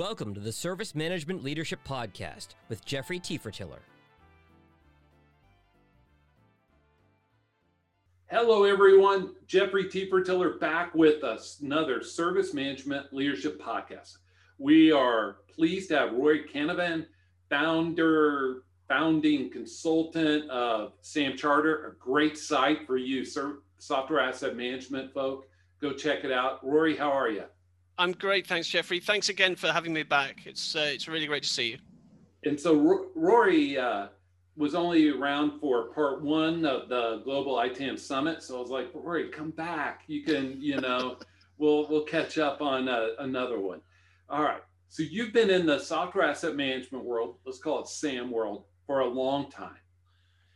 Welcome to the Service Management Leadership Podcast with Jeffrey Tefertiller. Hello, everyone. Jeffrey Tefertiller back with us, another Service Management Leadership Podcast. We are pleased to have Rory Canavan, founder, founding consultant of SAM Charter, a great site for you, software asset management folk. Go check it out. Rory, how are you? I'm great, thanks, Jeffrey. Thanks again for having me back. It's uh, it's really great to see you. And so R- Rory uh, was only around for part one of the Global ITAM Summit, so I was like, Rory, come back. You can, you know, we'll we'll catch up on uh, another one. All right. So you've been in the software asset management world, let's call it SAM world, for a long time.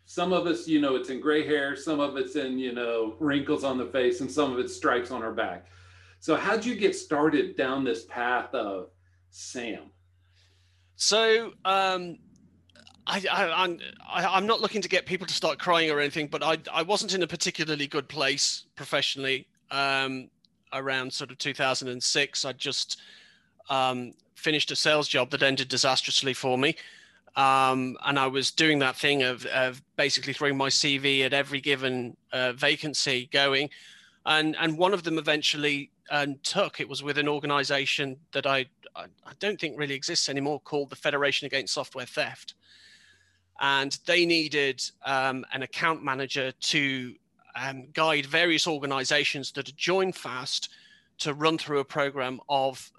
Some of us, you know, it's in gray hair, some of it's in, you know, wrinkles on the face, and some of it's stripes on our back. So, how'd you get started down this path of SAM? So, um, I, I, I'm I, am not looking to get people to start crying or anything, but I I wasn't in a particularly good place professionally um, around sort of 2006. I just um, finished a sales job that ended disastrously for me, um, and I was doing that thing of of basically throwing my CV at every given uh, vacancy going, and and one of them eventually and took it was with an organization that I, I, I don't think really exists anymore called the Federation Against Software Theft. And they needed um, an account manager to um, guide various organizations that had joined FAST to run through a program of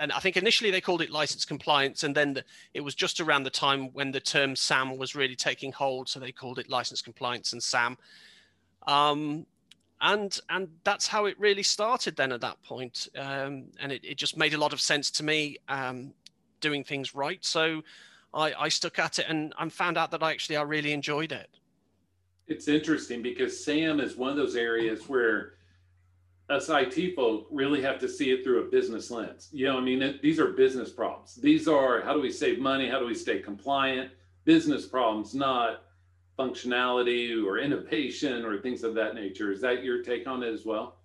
and I think initially they called it license compliance, and then the, it was just around the time when the term SAM was really taking hold, so they called it license compliance and SAM. Um, and and that's how it really started then at that point. Um, and it, it just made a lot of sense to me um, doing things right so I, I stuck at it and, and found out that I actually I really enjoyed it it's interesting because sam is one of those areas where us IT folk really have to see it through a business lens. You know, I mean, it, these are business problems. These are how do we save money? How do we stay compliant? Business problems, not functionality or innovation or things of that nature. Is that your take on it as well?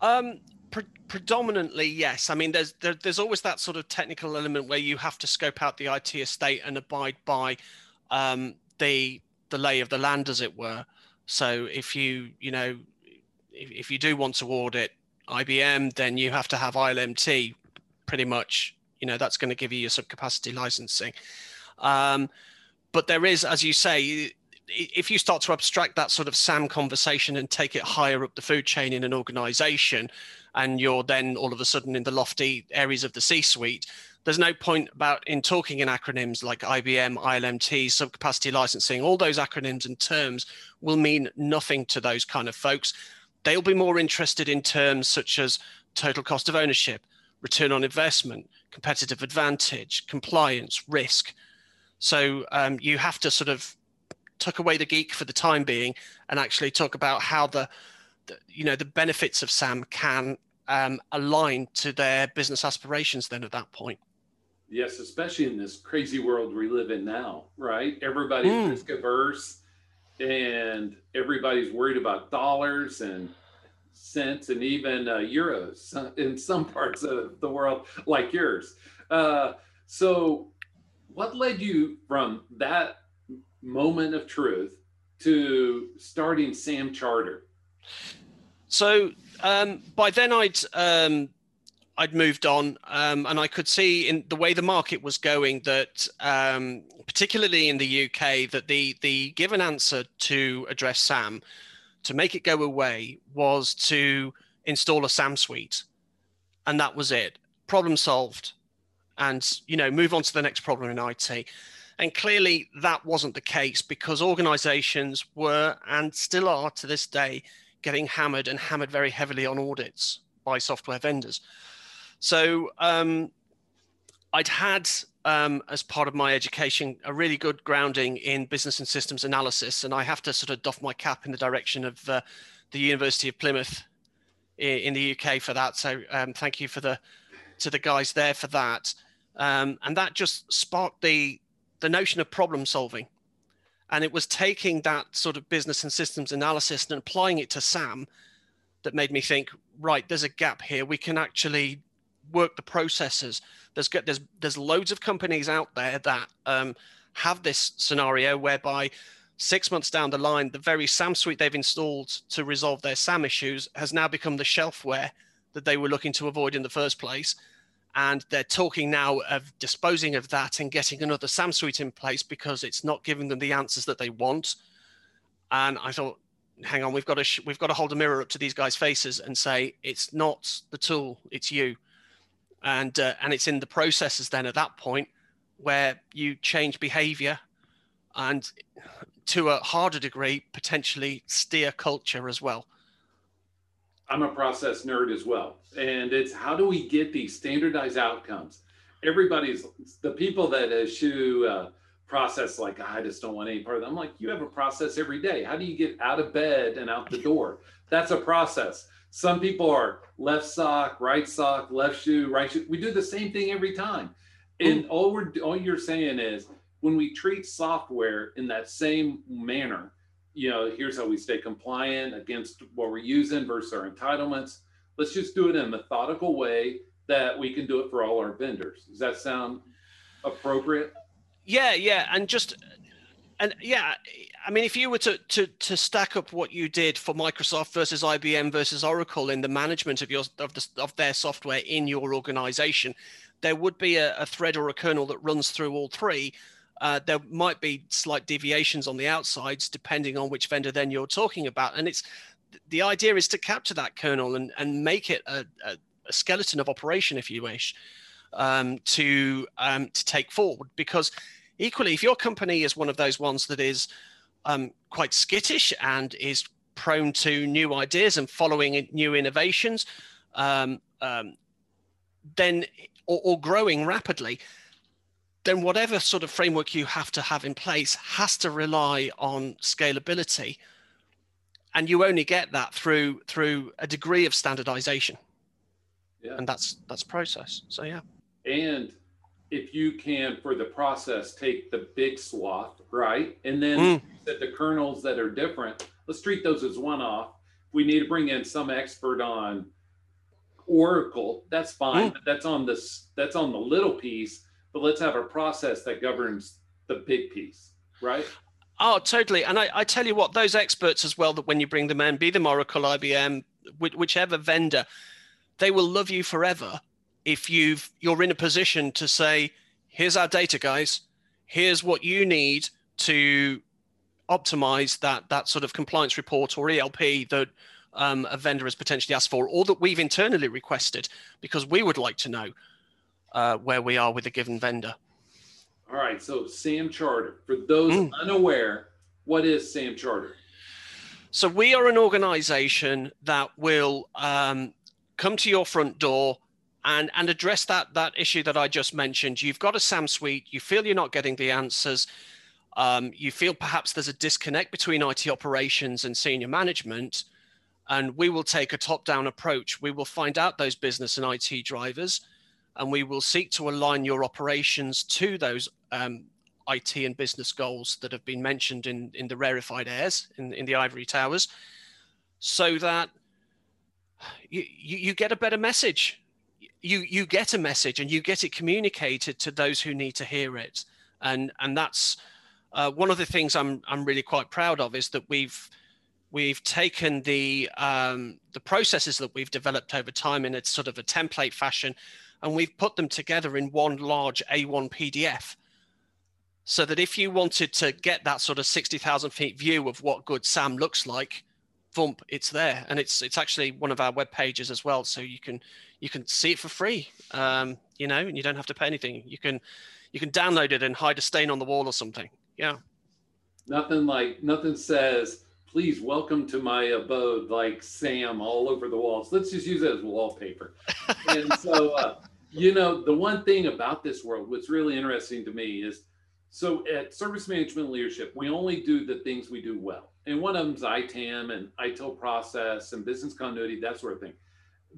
Um, pre- predominantly, yes. I mean, there's there, there's always that sort of technical element where you have to scope out the IT estate and abide by um, the the lay of the land, as it were. So if you you know if, if you do want to audit IBM, then you have to have ILMT. Pretty much, you know, that's going to give you your subcapacity licensing. Um, but there is, as you say, if you start to abstract that sort of SAM conversation and take it higher up the food chain in an organization, and you're then all of a sudden in the lofty areas of the C suite, there's no point about in talking in acronyms like IBM, ILMT, subcapacity licensing, all those acronyms and terms will mean nothing to those kind of folks. They'll be more interested in terms such as total cost of ownership, return on investment, competitive advantage, compliance, risk. So um, you have to sort of tuck away the geek for the time being and actually talk about how the, the you know the benefits of sam can um, align to their business aspirations then at that point. Yes especially in this crazy world we live in now right? Everybody's mm. risk averse and everybody's worried about dollars and cents and even uh, euros in some parts of the world like yours. Uh, so what led you from that moment of truth to starting Sam Charter? So um, by then I'd um, I'd moved on, um, and I could see in the way the market was going that, um, particularly in the UK, that the the given answer to address SAM, to make it go away, was to install a SAM suite, and that was it. Problem solved, and you know move on to the next problem in IT. And clearly, that wasn't the case because organizations were and still are to this day getting hammered and hammered very heavily on audits by software vendors. So um, I'd had, um, as part of my education, a really good grounding in business and systems analysis. And I have to sort of doff my cap in the direction of uh, the University of Plymouth in the UK for that. So um, thank you for the to the guys there for that. Um, and that just sparked the the notion of problem solving. And it was taking that sort of business and systems analysis and applying it to SAM that made me think, right, there's a gap here. We can actually work the processes. There's there's there's loads of companies out there that um, have this scenario whereby six months down the line, the very SAM suite they've installed to resolve their SAM issues has now become the shelfware that they were looking to avoid in the first place. And they're talking now of disposing of that and getting another SAM suite in place because it's not giving them the answers that they want. And I thought, hang on, we've got to sh- we've got to hold a mirror up to these guys' faces and say it's not the tool, it's you, and uh, and it's in the processes then at that point where you change behavior and to a harder degree potentially steer culture as well i'm a process nerd as well. And it's how do we get these standardized outcomes? Everybody's the people that eschew uh, process like i just don't want any part of that i'm like you have a process every day. How do you get out of bed and out the door? That's a process. Some people are left sock right sock left shoe right shoe. We do the same thing every time. And all we're all you're saying is when we treat software in that same manner, you know, here's how we stay compliant against what we're using versus our entitlements. Let's just do it in a methodical way that we can do it for all our vendors. Does that sound appropriate? Yeah, yeah, and just and yeah, I mean, if you were to to to stack up what you did for Microsoft versus IBM versus Oracle in the management of your of the of their software in your organization, there would be a, a thread or a kernel that runs through all three. Uh, there might be slight deviations on the outsides depending on which vendor then you're talking about. And it's the idea is to capture that kernel and, and make it a, a, a skeleton of operation, if you wish, um, to um, to take forward. Because equally, if your company is one of those ones that is um, quite skittish and is prone to new ideas and following new innovations, um, um, then or, or growing rapidly, then whatever sort of framework you have to have in place has to rely on scalability and you only get that through through a degree of standardization yeah. and that's that's process so yeah and if you can for the process take the big swath right and then mm. the kernels that are different let's treat those as one off we need to bring in some expert on Oracle, that's fine. Mm. That's on this. That's on the little piece. But let's have a process that governs the big piece, right? Oh, totally. And I, I tell you what, those experts as well, that when you bring them in, be them Oracle, IBM, whichever vendor, they will love you forever if you've you're in a position to say, here's our data, guys. Here's what you need to optimize that that sort of compliance report or ELP that um, a vendor has potentially asked for, or that we've internally requested, because we would like to know uh, where we are with a given vendor. All right. So SAM Charter, for those mm. unaware, what is SAM Charter? So we are an organization that will um, come to your front door and, and address that, that issue that I just mentioned. You've got a SAM suite, you feel you're not getting the answers. Um, you feel perhaps there's a disconnect between IT operations and senior management, and we will take a top down approach. We will find out those business and IT drivers, and we will seek to align your operations to those um, IT and business goals that have been mentioned in, in the rarefied airs in, in the ivory towers so that you, you, get a better message. You, you get a message and you get it communicated to those who need to hear it. And, and that's uh, one of the things I'm, I'm really quite proud of is that we've, we've taken the um, the processes that we've developed over time in a sort of a template fashion, and we've put them together in one large A1 PDF. So that if you wanted to get that sort of sixty thousand feet view of what good SAM looks like, thump, it's there, and it's it's actually one of our web pages as well. So you can you can see it for free, um, you know, and you don't have to pay anything. You can you can download it and hide a stain on the wall or something. Yeah. Nothing like nothing says please welcome to my abode like Sam all over the walls. Let's just use it as wallpaper. and so, uh, you know, the one thing about this world, what's really interesting to me is so at service management leadership, we only do the things we do well. And one of them is ITAM and ITIL process and business continuity, that sort of thing.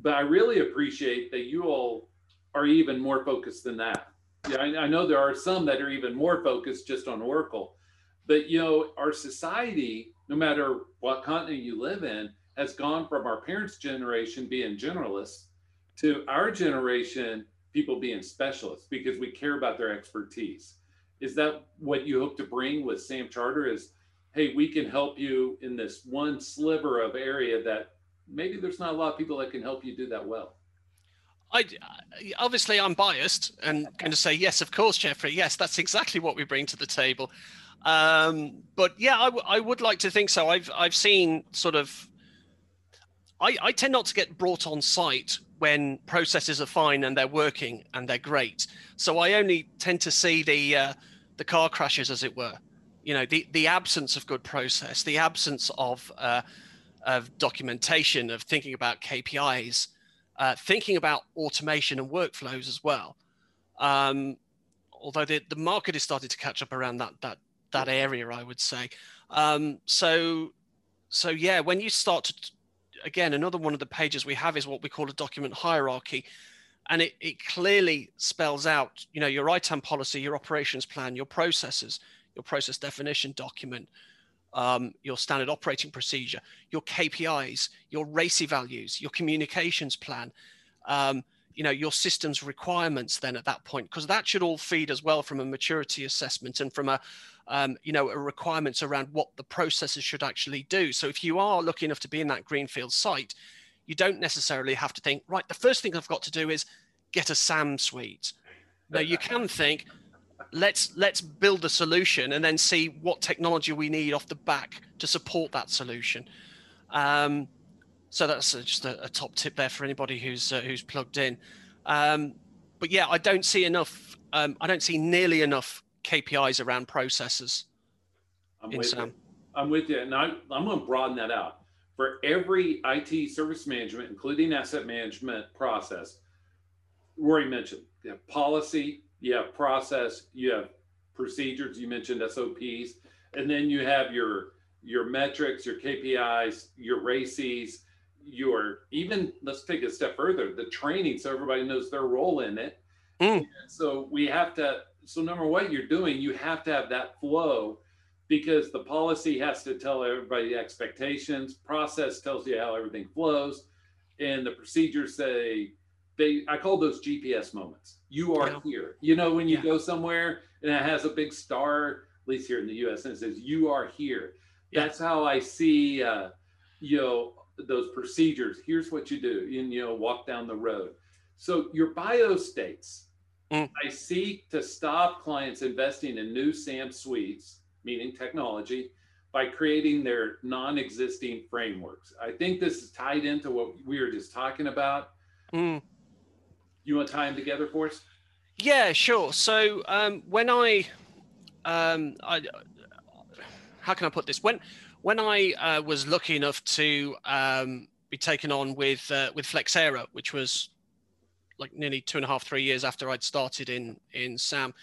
But I really appreciate that you all are even more focused than that. Yeah, I, I know there are some that are even more focused just on Oracle. But you know, our society no matter what continent you live in, has gone from our parents' generation being generalists to our generation, people being specialists because we care about their expertise. Is that what you hope to bring with Sam Charter? Is hey, we can help you in this one sliver of area that maybe there's not a lot of people that can help you do that well. I obviously I'm biased and going to say yes, of course, Jeffrey. Yes, that's exactly what we bring to the table. Um, but yeah, I, w- I would like to think so. I've I've seen sort of. I, I tend not to get brought on site when processes are fine and they're working and they're great. So I only tend to see the uh, the car crashes, as it were. You know, the the absence of good process, the absence of uh, of documentation, of thinking about KPIs, uh, thinking about automation and workflows as well. Um, although the, the market is starting to catch up around that that that area, I would say. Um, so so yeah, when you start to again, another one of the pages we have is what we call a document hierarchy. And it, it clearly spells out, you know, your ITAM policy, your operations plan, your processes, your process definition document, um, your standard operating procedure, your KPIs, your RACI values, your communications plan, um, you know, your systems requirements then at that point, because that should all feed as well from a maturity assessment and from a, um, you know, requirements around what the processes should actually do. So if you are lucky enough to be in that greenfield site, you don't necessarily have to think, right, the first thing I've got to do is get a SAM suite. Now you can think, let's let's build a solution and then see what technology we need off the back to support that solution. Um, so that's just a, a, top tip there for anybody who's uh, who's plugged in. Um, but yeah, I don't see enough. Um, I don't see nearly enough KPIs around processes I'm with SAM. You. I'm with you, and I, I'm going to broaden that out. For every IT service management, including asset management process, Rory mentioned you have policy, you have process, you have procedures. You mentioned SOPs, and then you have your your metrics, your KPIs, your RACIs, your even let's take a step further, the training, so everybody knows their role in it. Mm. So we have to so no matter what you're doing, you have to have that flow because the policy has to tell everybody the expectations, process tells you how everything flows, and the procedures say they I call those GPS moments. You are yeah. here. You know, when you yeah. go somewhere and it has a big star, at least here in the US, and it says you are here. Yeah. That's how I see uh, you know those procedures. Here's what you do. And you know, walk down the road. So your bio states Mm. I seek to stop clients investing in new SAM suites, meaning technology, by creating their non existing frameworks. I think this is tied into what we were just talking about. Mm. You want to tie them together for us? Yeah, sure. So um, when I, um, I, how can I put this? When when I uh, was lucky enough to um, be taken on with uh, with Flexera, which was like nearly two and a half, three years after I'd started in in SAM.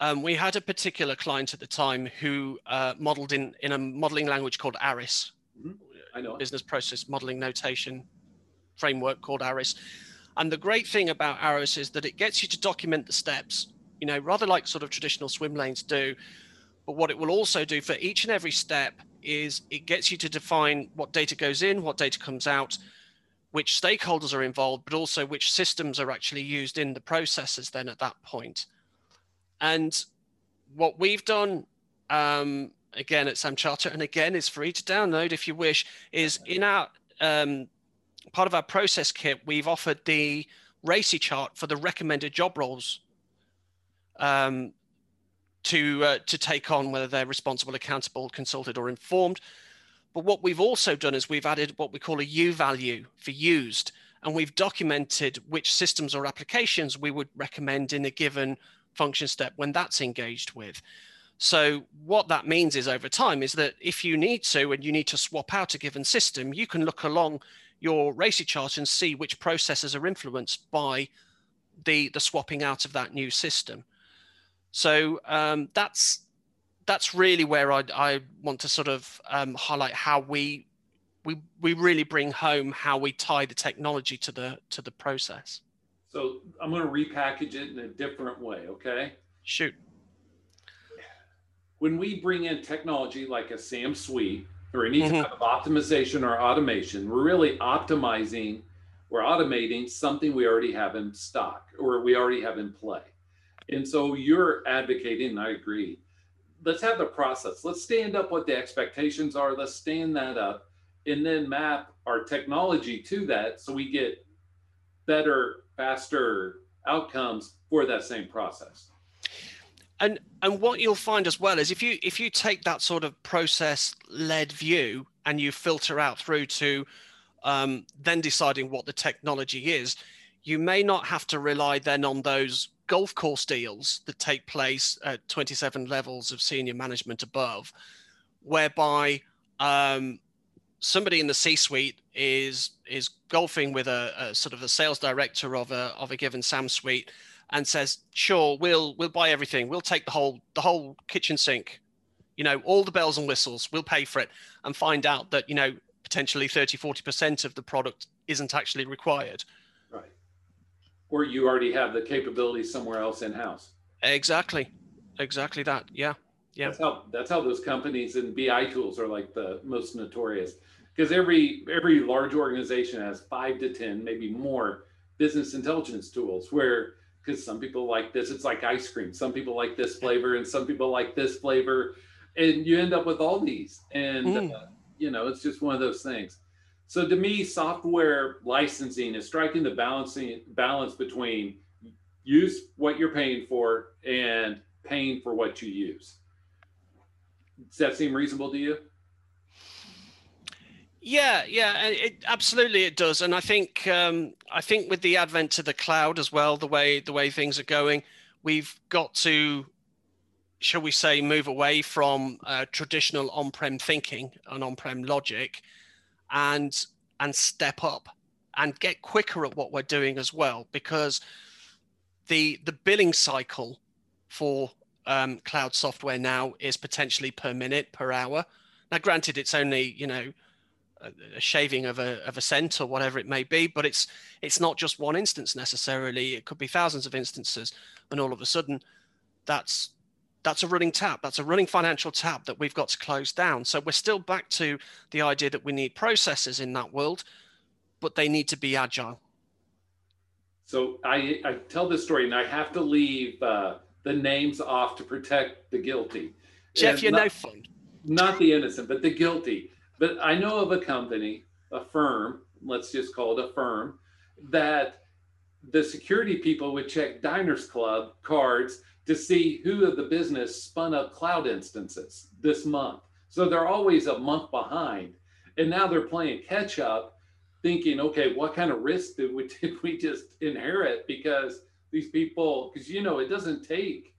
Um, we had a particular client at the time who uh, modeled in in a modeling language called ARIS. Mm-hmm. I know business process modeling notation framework called ARIS. And the great thing about ARIS is that it gets you to document the steps, you know, rather like sort of traditional swim lanes do. But what it will also do for each and every step is it gets you to define what data goes in, what data comes out, which stakeholders are involved, but also which systems are actually used in the processes then at that point. And what we've done, um, again at Sam Charter, and again is free to download if you wish, is in our um, part of our process kit, we've offered the RACI chart for the recommended job roles um, to uh, to take on, whether they're responsible, accountable, consulted, or informed. But what we've also done is we've added what we call a U value for used, and we've documented which systems or applications we would recommend in a given function step when that's engaged with. So what that means is over time is that if you need to and you need to swap out a given system, you can look along your RACI chart and see which processes are influenced by the the swapping out of that new system. So um, that's that's really where I, I want to sort of um, highlight how we we we really bring home how we tie the technology to the to the process. So I'm going to repackage it in a different way. Okay. Shoot. When we bring in technology like a SAM suite or any mm-hmm. type of optimization or automation, we're really optimizing we're automating something we already have in stock or we already have in play. And so you're advocating, and I agree. Let's have the process. Let's stand up what the expectations are. Let's stand that up and then map our technology to that so we get better, faster outcomes for that same process. And and what you'll find as well is if you if you take that sort of process led view and you filter out through to um, then deciding what the technology is, you may not have to rely then on those golf course deals that take place at 27 levels of senior management above, whereby um, somebody in the C-suite is is golfing with a, a, sort of a sales director of a of a given SAM suite and says, "Sure, we'll we'll buy everything. We'll take the whole the whole kitchen sink, you know, all the bells and whistles. We'll pay for it." And find out that you know potentially 30 40% of the product isn't actually required. Right. Or you already have the capability somewhere else in house. Exactly. Exactly that. Yeah. Yeah. That's how that's how those companies and BI tools are like the most notorious because every every large organization has five to ten, maybe more business intelligence tools where because some people like this, it's like ice cream. Some people like this flavor, and some people like this flavor, and you end up with all these. And mm. uh, you know, it's just one of those things. So to me, software licensing is striking the balancing balance between use what you're paying for and paying for what you use. Does that seem reasonable to you? Yeah, yeah, it, absolutely it does, and I think um, I think with the advent of the cloud as well, the way the way things are going, we've got to, shall we say, move away from uh, traditional on-prem thinking and on-prem logic, and and step up and get quicker at what we're doing as well, because the the billing cycle for um, cloud software now is potentially per minute per hour. Now, granted, it's only you know a shaving of a, of a cent or whatever it may be but it's it's not just one instance necessarily it could be thousands of instances and all of a sudden that's that's a running tap that's a running financial tap that we've got to close down. So we're still back to the idea that we need processes in that world but they need to be agile. So i i tell this story and i have to leave uh, the names off to protect the guilty. Jeff and you're not, no fun. not the innocent but the guilty. But I know of a company, a firm, let's just call it a firm, that the security people would check Diners Club cards to see who of the business spun up cloud instances this month. So they're always a month behind. And now they're playing catch up, thinking, okay, what kind of risk did we, did we just inherit? Because these people, because you know, it doesn't take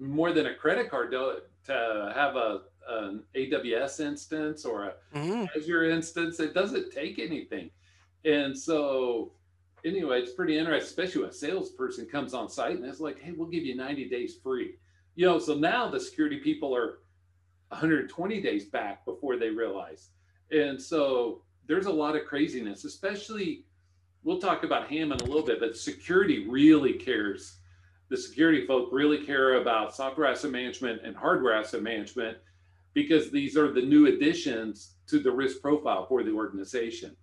more than a credit card to, to have a an AWS instance or a mm-hmm. Azure instance. It doesn't take anything. And so anyway, it's pretty interesting, especially when a salesperson comes on site and it's like, hey, we'll give you 90 days free. You know, so now the security people are 120 days back before they realize. And so there's a lot of craziness, especially we'll talk about Hammond a little bit, but security really cares. The security folk really care about software asset management and hardware asset management because these are the new additions to the risk profile for the organization.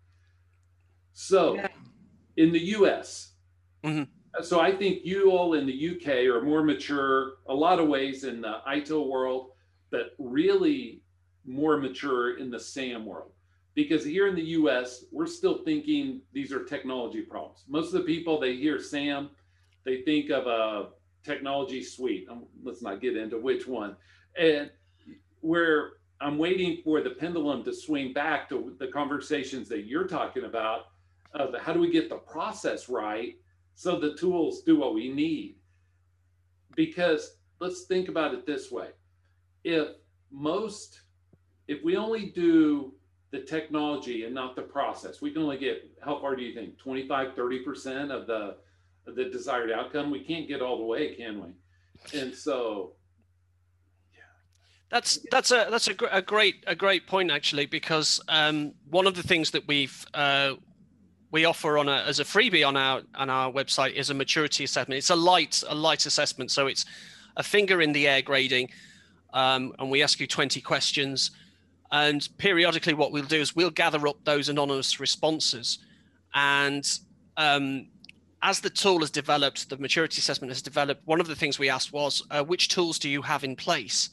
So yeah. In the US, mm-hmm. so I think you all in the UK are more mature, a lot of ways in the ITIL world, but really more mature in the SAM world. Because here in the US, we're still thinking these are technology problems. Most of the people, they hear SAM, they think of a technology suite. Um, let's not get into which one. And where I'm waiting for the pendulum to swing back to the conversations that you're talking about of how do we get the process right so the tools do what we need. Because let's think about it this way. If most, if we only do the technology and not the process, we can only get, how far do you think? 25, 30% of the, of the desired outcome? We can't get all the way, can we? And so yeah. that's that's a that's a, a great a great point actually because um, one of the things that we've uh, we offer on a as a freebie on our on our website is a maturity assessment. It's a light a light assessment, so it's a finger in the air grading, um, and we ask you twenty questions, and periodically what we'll do is we'll gather up those anonymous responses, And um, as the tool has developed, the maturity assessment has developed. One of the things we asked was, uh, which tools do you have in place?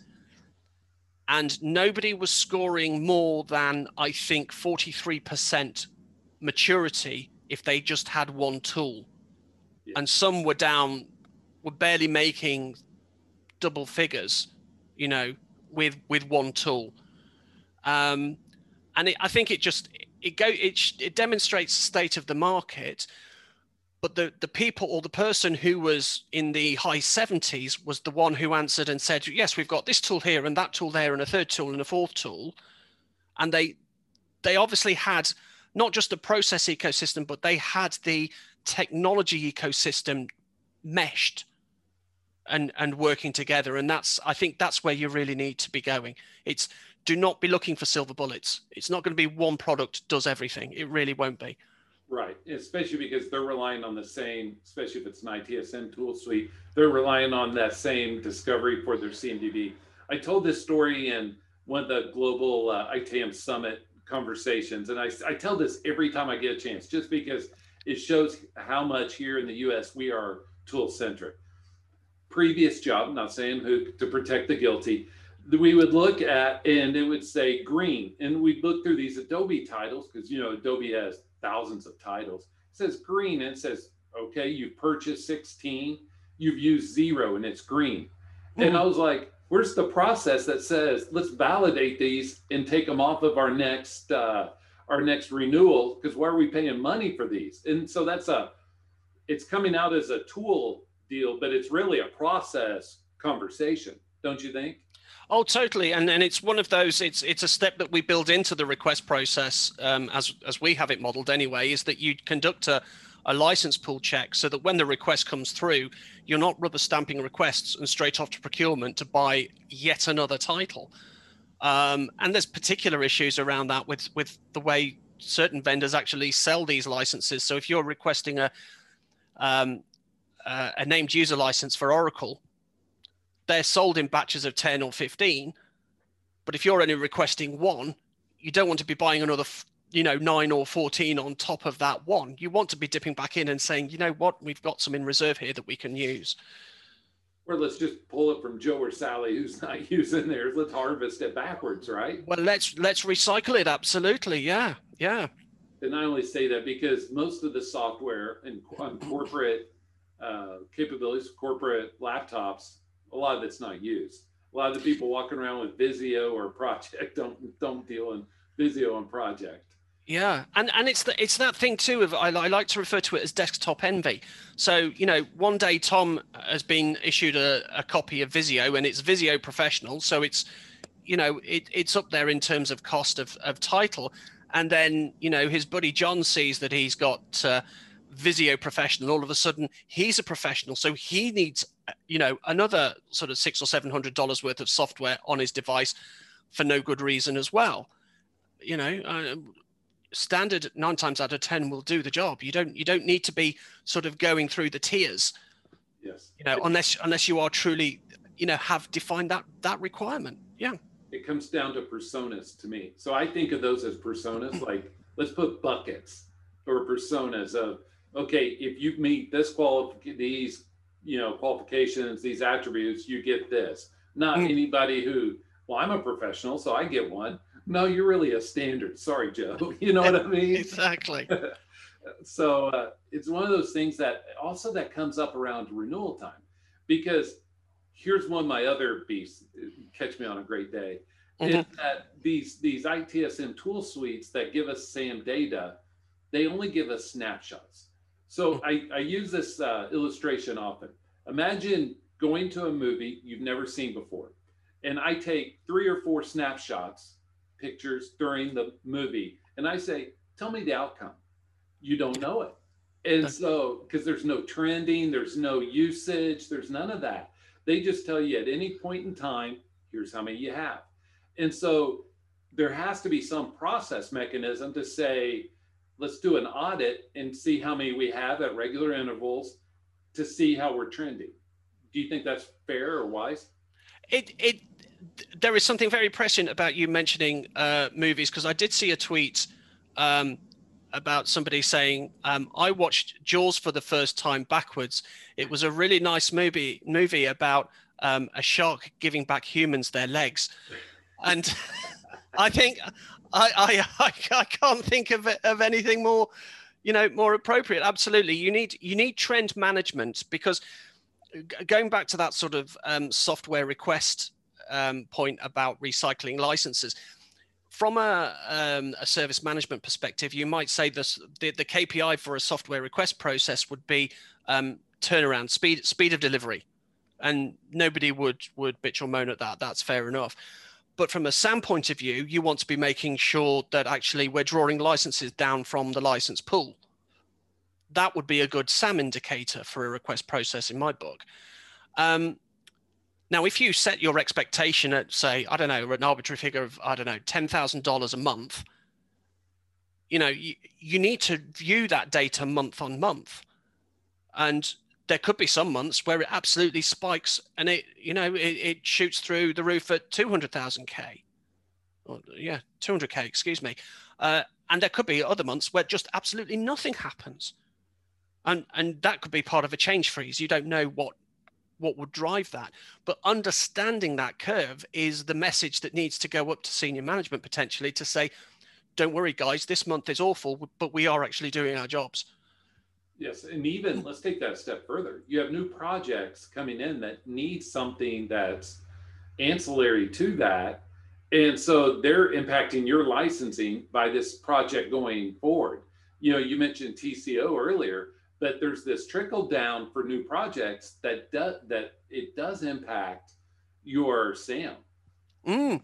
And nobody was scoring more than I think 43% maturity if they just had one tool. Yeah. And some were down, were barely making double figures, you know, with with one tool. Um, and it, I think it just it go it it demonstrates the state of the market. But the the people or the person who was in the high 70s was the one who answered and said, "Yes, we've got this tool here and that tool there and a third tool and a fourth tool," and they they obviously had not just the process ecosystem, but they had the technology ecosystem meshed and and working together. And that's i think that's where you really need to be going. It's do not be looking for silver bullets. It's not going to be one product does everything. It really won't be. Right. Especially because they're relying on the same especially if it's an itsm tool suite they're relying on that same discovery for their cmdb i told this story in one of the global uh, ITAM summit conversations and I, I tell this every time i get a chance just because it shows how much here in the us we are tool centric previous job, not saying who to protect the guilty, we would look at and it would say green. And we'd look through these Adobe titles because you know Adobe has thousands of titles. It says green and it says, okay, you've purchased 16, you've used zero and it's green. Mm-hmm. And I was like, where's the process that says let's validate these and take them off of our next uh, our next renewal? Because why are we paying money for these? And so that's a it's coming out as a tool deal, but it's really a process conversation, don't you think? Oh, totally, and and it's one of those. It's it's a step that we build into the request process um, as as we have it modeled anyway. Is that you conduct a a license pool check so that when the request comes through, you're not rubber stamping requests and straight off to procurement to buy yet another title. Um, and there's particular issues around that with with the way certain vendors actually sell these licenses. So if you're requesting a um, uh, a named user license for Oracle, they're sold in batches of 10 or 15. But if you're only requesting one, you don't want to be buying another, you know, nine or 14 on top of that one. You want to be dipping back in and saying, you know what, we've got some in reserve here that we can use. Or let's just pull it from Joe or Sally who's not using theirs. Let's harvest it backwards, right? Well, let's let's recycle it. Absolutely, yeah, yeah. And I only say that because most of the software and on corporate uh, capabilities, corporate laptops, a lot of it's not used. A lot of the people walking around with Visio or Project don't don't deal in Visio and Project. Yeah, and and it's the, it's that thing too of I, I like to refer to it as desktop envy. So you know, one day Tom has been issued a, a copy of Visio, and it's Visio Professional, so it's you know it, it's up there in terms of cost of, of title, and then you know his buddy John sees that he's got uh, Visio professional. All of a sudden, he's a professional, so he needs, you know, another sort of six or seven hundred dollars worth of software on his device for no good reason as well. You know, uh, standard nine times out of ten will do the job. You don't you don't need to be sort of going through the tiers. Yes. You know, unless unless you are truly, you know, have defined that that requirement. Yeah. It comes down to personas to me. So I think of those as personas. like let's put buckets or personas of okay, if you meet this qualif- these, you know, qualifications, these attributes, you get this. Not mm. anybody who, well, I'm a professional, so I get one. No, you're really a standard. Sorry, Joe. You know what I mean? exactly. so uh, it's one of those things that also that comes up around renewal time, because here's one of my other beasts. Catch me on a great day. Mm-hmm. Is that these these ITSM tool suites that give us SAM data, they only give us snapshots. So I, I use this uh, illustration often. Imagine going to a movie you've never seen before, and I take three or four snapshots, pictures during the movie, and I say, Tell me the outcome. You don't know it. And so, because there's no trending, there's no usage, there's none of that. They just tell you at any point in time, here's how many you have. And so there has to be some process mechanism to say, let's do an audit and see how many we have at regular intervals to see how we're trending. Do you think that's fair or wise? It it there is something very prescient about you mentioning uh, movies because I did see a tweet um, about somebody saying, um, "I watched Jaws for the first time backwards. It was a really nice movie movie about um, a shark giving back humans their legs," and I think I, I I can't think of of anything more, you know, more appropriate. Absolutely, you need you need trend management because going back to that sort of um, software request um, point about recycling licenses from a, um, a, service management perspective, you might say this, the, the KPI for a software request process would be um, turnaround speed, speed of delivery, and nobody would would bitch or moan at that. That's fair enough. But from a SAM point of view, you want to be making sure that actually we're drawing licenses down from the license pool. That would be a good SAM indicator for a request process in my book. Um, now, if you set your expectation at, say, I don't know, an arbitrary figure of, I don't know, $10,000 a month, you know, you, you need to view that data month on month. And there could be some months where it absolutely spikes and it, you know, it, it shoots through the roof at 200,000K. Or, yeah, 200K, excuse me. Uh, and there could be other months where just absolutely nothing happens. And, and that could be part of a change freeze. You don't know what what would drive that. But understanding that curve is the message that needs to go up to senior management potentially to say, don't worry, guys, this month is awful, but we are actually doing our jobs. Yes. And even let's take that a step further. You have new projects coming in that need something that's ancillary to that. And so they're impacting your licensing by this project going forward. You know, you mentioned TCO earlier but there's this trickle down for new projects that does that it does impact your SAM. Mm,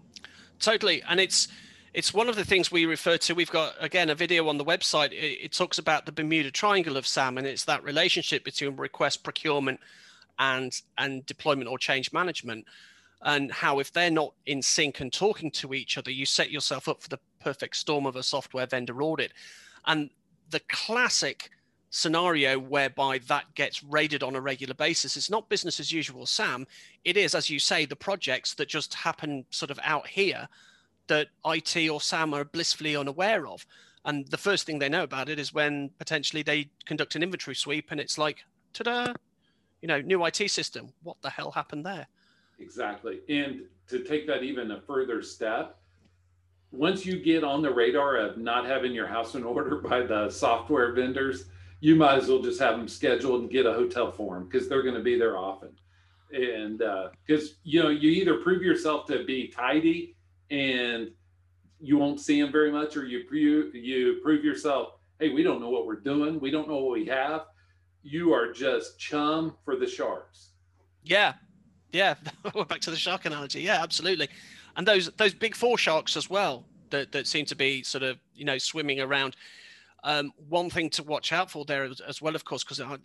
totally, and it's it's one of the things we refer to. We've got again a video on the website. It, it talks about the Bermuda Triangle of SAM, and it's that relationship between request procurement and and deployment or change management and how if they're not in sync and talking to each other you set yourself up for the perfect storm of a software vendor audit and the classic scenario whereby that gets raided on a regular basis. It's not business as usual, Sam. It is, as you say, the projects that just happen sort of out here that IT or SAM are blissfully unaware of. And the first thing they know about it is when potentially they conduct an inventory sweep and it's like, ta da, you know, new IT system. What the hell happened there? Exactly. And to take that even a further step, once you get on the radar of not having your house in order by the software vendors, you might as well just have them scheduled and get a hotel for them because they're going to be there often. And because, uh, you know, you either prove yourself to be tidy and you won't see them very much, or you, prove, you prove yourself, hey, we don't know what we're doing. We don't know what we have. You are just chum for the sharks. Yeah. Yeah. We're back to the shark analogy. Yeah, absolutely. And those those big four sharks as well that, that seem to be sort of, you know, swimming around um, one thing to watch out for there as, well, of course, because I,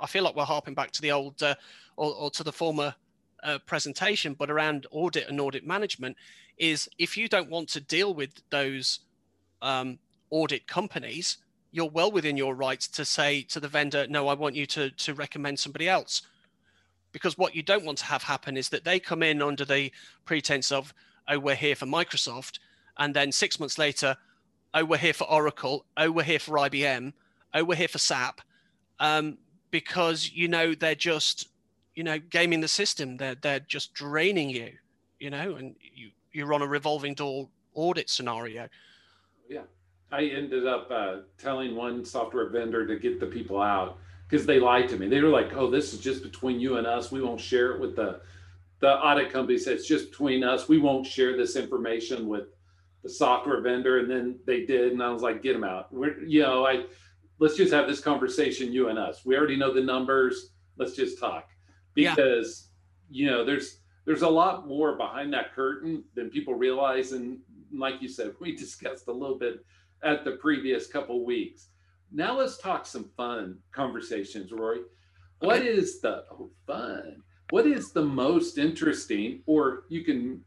I feel like we're harping back to the old uh, or, or, to the former uh, presentation, but around audit and audit management is if you don't want to deal with those um, audit companies, you're well within your rights to say to the vendor, no, I want you to, to recommend somebody else. Because what you don't want to have happen is that they come in under the pretense of, oh, we're here for Microsoft. And then six months later, oh, we're here for Oracle, oh, we're here for IBM, oh, we're here for SAP, um, because you know they're just, you know, gaming the system. They're they're just draining you, you know, and you you're on a revolving door audit scenario. Yeah, I ended up uh, telling one software vendor to get the people out because they lied to me. They were like, "Oh, this is just between you and us. We won't share it with the." The audit company said it's just between us. We won't share this information with the software vendor, and then they did, and I was like, get them out. We're, you know, I let's just have this conversation, you and us. We already know the numbers. Let's just talk because yeah. you know there's there's a lot more behind that curtain than people realize, and like you said, we discussed a little bit at the previous couple weeks. Now let's talk some fun conversations, Rory. What okay. is the oh, fun? What is the most interesting, or you can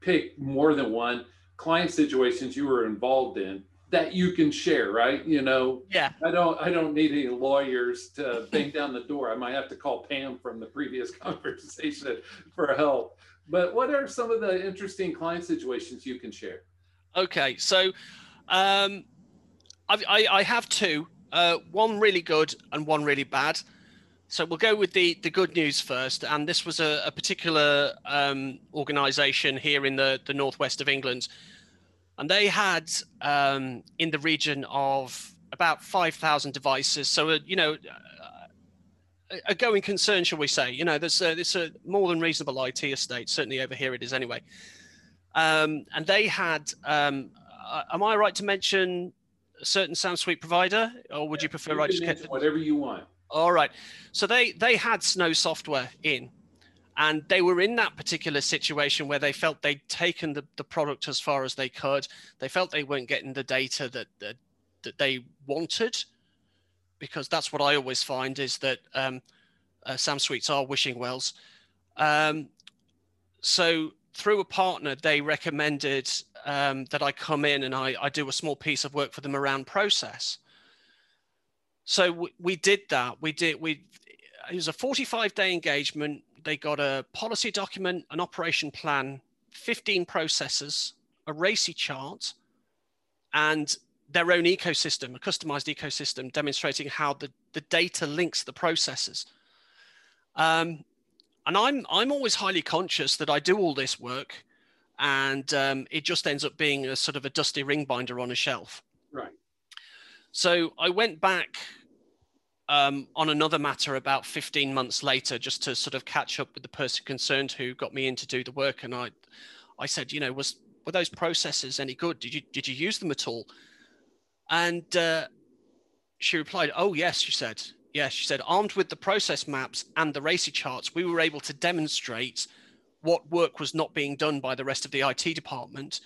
pick more than one client situations you were involved in that you can share, right? You know, yeah. I don't I don't need any lawyers to bang down the door. I might have to call Pam from the previous conversation for help. But what are some of the interesting client situations you can share? Okay, so um, I've, I, I have two. Uh, one really good and one really bad. So we'll go with the the good news first. And this was a, a particular um, organisation here in the the northwest of England, and they had um, in the region of about five thousand devices. So uh, you know. A, a going concern, shall we say? You know, there's a, it's a more than reasonable IT estate. Certainly over here, it is anyway. Um, and they had. Um, uh, am I right to mention a certain SAMSuite provider, or would yeah, you prefer you I just get whatever you want? All right. So they they had Snow software in, and they were in that particular situation where they felt they'd taken the, the product as far as they could. They felt they weren't getting the data that that, that they wanted, because that's what I always find is that um, uh, SAMSuites are wishing wells. Um, so through a partner, they recommended um, that I come in and I, I do a small piece of work for them around process. So we, we did that. We did, we, it was a 45 day engagement. They got a policy document, an operation plan, 15 processes, a RACI chart, and their own ecosystem, a customized ecosystem demonstrating how the, the data links the processes. Um, and I'm I'm always highly conscious that I do all this work, and um, it just ends up being a sort of a dusty ring binder on a shelf. Right. So I went back um, on another matter about 15 months later, just to sort of catch up with the person concerned who got me in to do the work, and I, I said, you know, was were those processes any good? Did you did you use them at all? And uh, she replied, oh yes, she said yes, she said, armed with the process maps and the RACI charts, we were able to demonstrate what work was not being done by the rest of the IT department.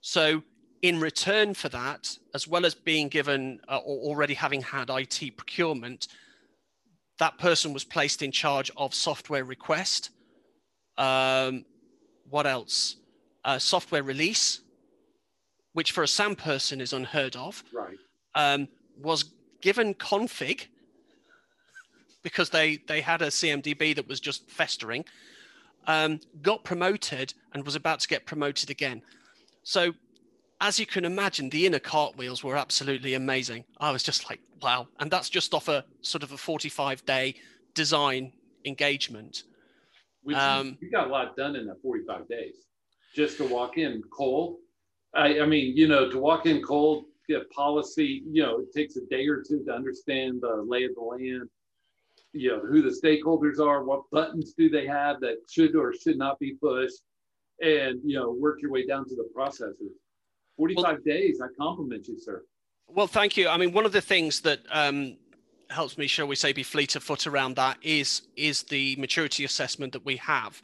So, in return for that, as well as being given uh, or already having had IT procurement, that person was placed in charge of software request. Um, what else? Uh, software release, which for a SAM person is unheard of. Right. Um, was given config because they they had a CMDB that was just festering. Um, got promoted and was about to get promoted again. So, as you can imagine, the inner cartwheels were absolutely amazing. I was just like, wow. And that's just off a sort of a 45 day design engagement. Which um, you got a lot done in that 45 days just to walk in cold. I, I mean, you know, to walk in cold, get policy, you know, it takes a day or two to understand the lay of the land you know who the stakeholders are what buttons do they have that should or should not be pushed and you know work your way down to the processes 45 well, days i compliment you sir well thank you i mean one of the things that um, helps me shall we say be fleet of foot around that is is the maturity assessment that we have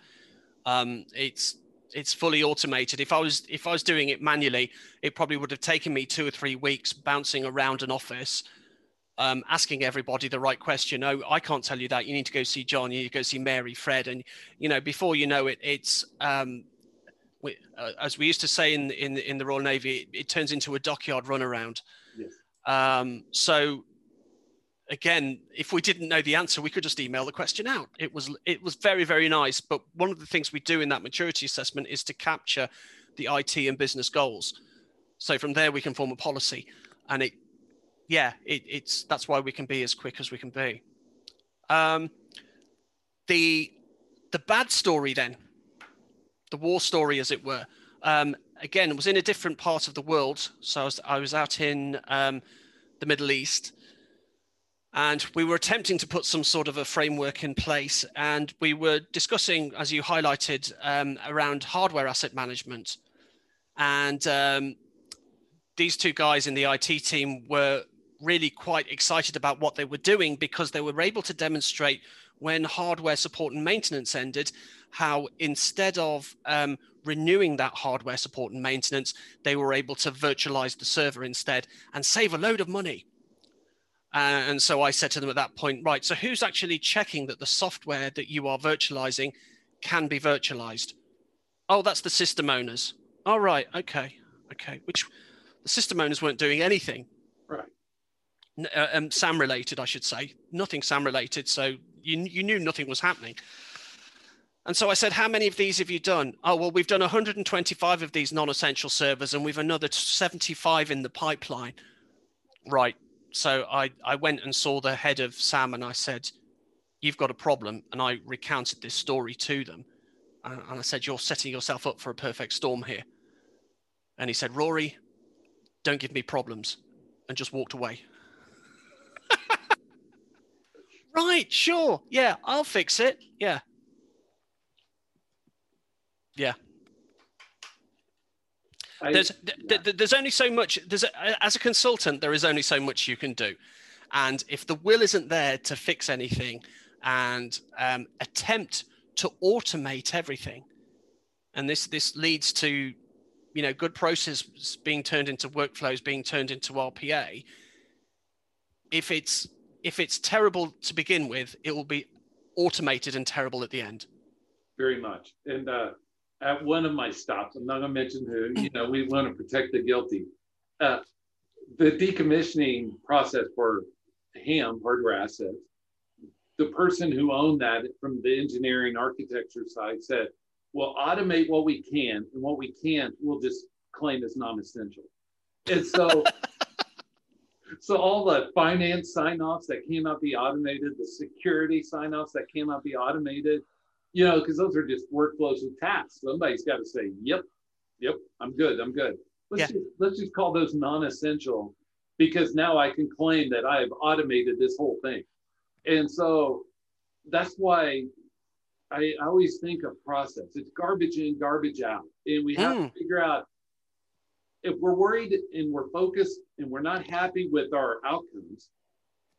um, it's it's fully automated if i was if i was doing it manually it probably would have taken me two or three weeks bouncing around an office um, asking everybody the right question. Oh, I can't tell you that. You need to go see John. You need to go see Mary, Fred, and you know before you know it, it's um, we, uh, as we used to say in in in the Royal Navy, it, it turns into a dockyard runaround. Yes. Um, so again, if we didn't know the answer, we could just email the question out. It was it was very very nice. But one of the things we do in that maturity assessment is to capture the IT and business goals. So from there we can form a policy, and it yeah, it, it's that's why we can be as quick as we can be. Um, the the bad story then, the war story, as it were. Um, again, was in a different part of the world. So I was, I was out in um, the Middle East, and we were attempting to put some sort of a framework in place, and we were discussing, as you highlighted, um, around hardware asset management, and um, these two guys in the IT team were really quite excited about what they were doing because they were able to demonstrate when hardware support and maintenance ended how instead of um, renewing that hardware support and maintenance they were able to virtualize the server instead and save a load of money. Uh, and so i said to them at that point right so who's actually checking that the software that you are virtualizing can be virtualized? Oh that's the system owners. All oh, right okay okay which the system owners weren't doing anything. Right. Uh, um, SAM related, I should say, nothing SAM related. So you, you knew nothing was happening. And so I said, How many of these have you done? Oh, well, we've done 125 of these non essential servers and we've another 75 in the pipeline. right. So I, I went and saw the head of SAM and I said, You've got a problem. And I recounted this story to them. And, and I said, You're setting yourself up for a perfect storm here. And he said, Rory, don't give me problems. And just walked away. right, sure. Yeah, I'll fix it. Yeah. Yeah. I- there's th- th- there's only so much there's a, as a consultant there is only so much you can do and if the will isn't there to fix anything and um, attempt to automate everything and this this leads to you know good processes being turned into workflows being turned into rpa if it's if it's terrible to begin with it will be automated and terrible at the end very much. And uh, at one of my stops, I'm not going to mention who, you know, we want to protect the guilty. Uh, the decommissioning process for HAM, hardware assets, the person who owned that from the engineering architecture side said, we'll automate what we can, and what we can't, we'll just claim as non essential. And so, so all the finance sign offs that cannot be automated, the security sign offs that cannot be automated, you know, because those are just workflows and tasks. Somebody's got to say, "Yep, yep, I'm good, I'm good." Let's Yeah. just, let's just call those non-essential, because now I can claim that I have automated this whole thing, and so that's why I, I always think of process. It's garbage in, garbage out, and we have Mm. to figure out if we're worried and we're focused and we're not happy with our outcomes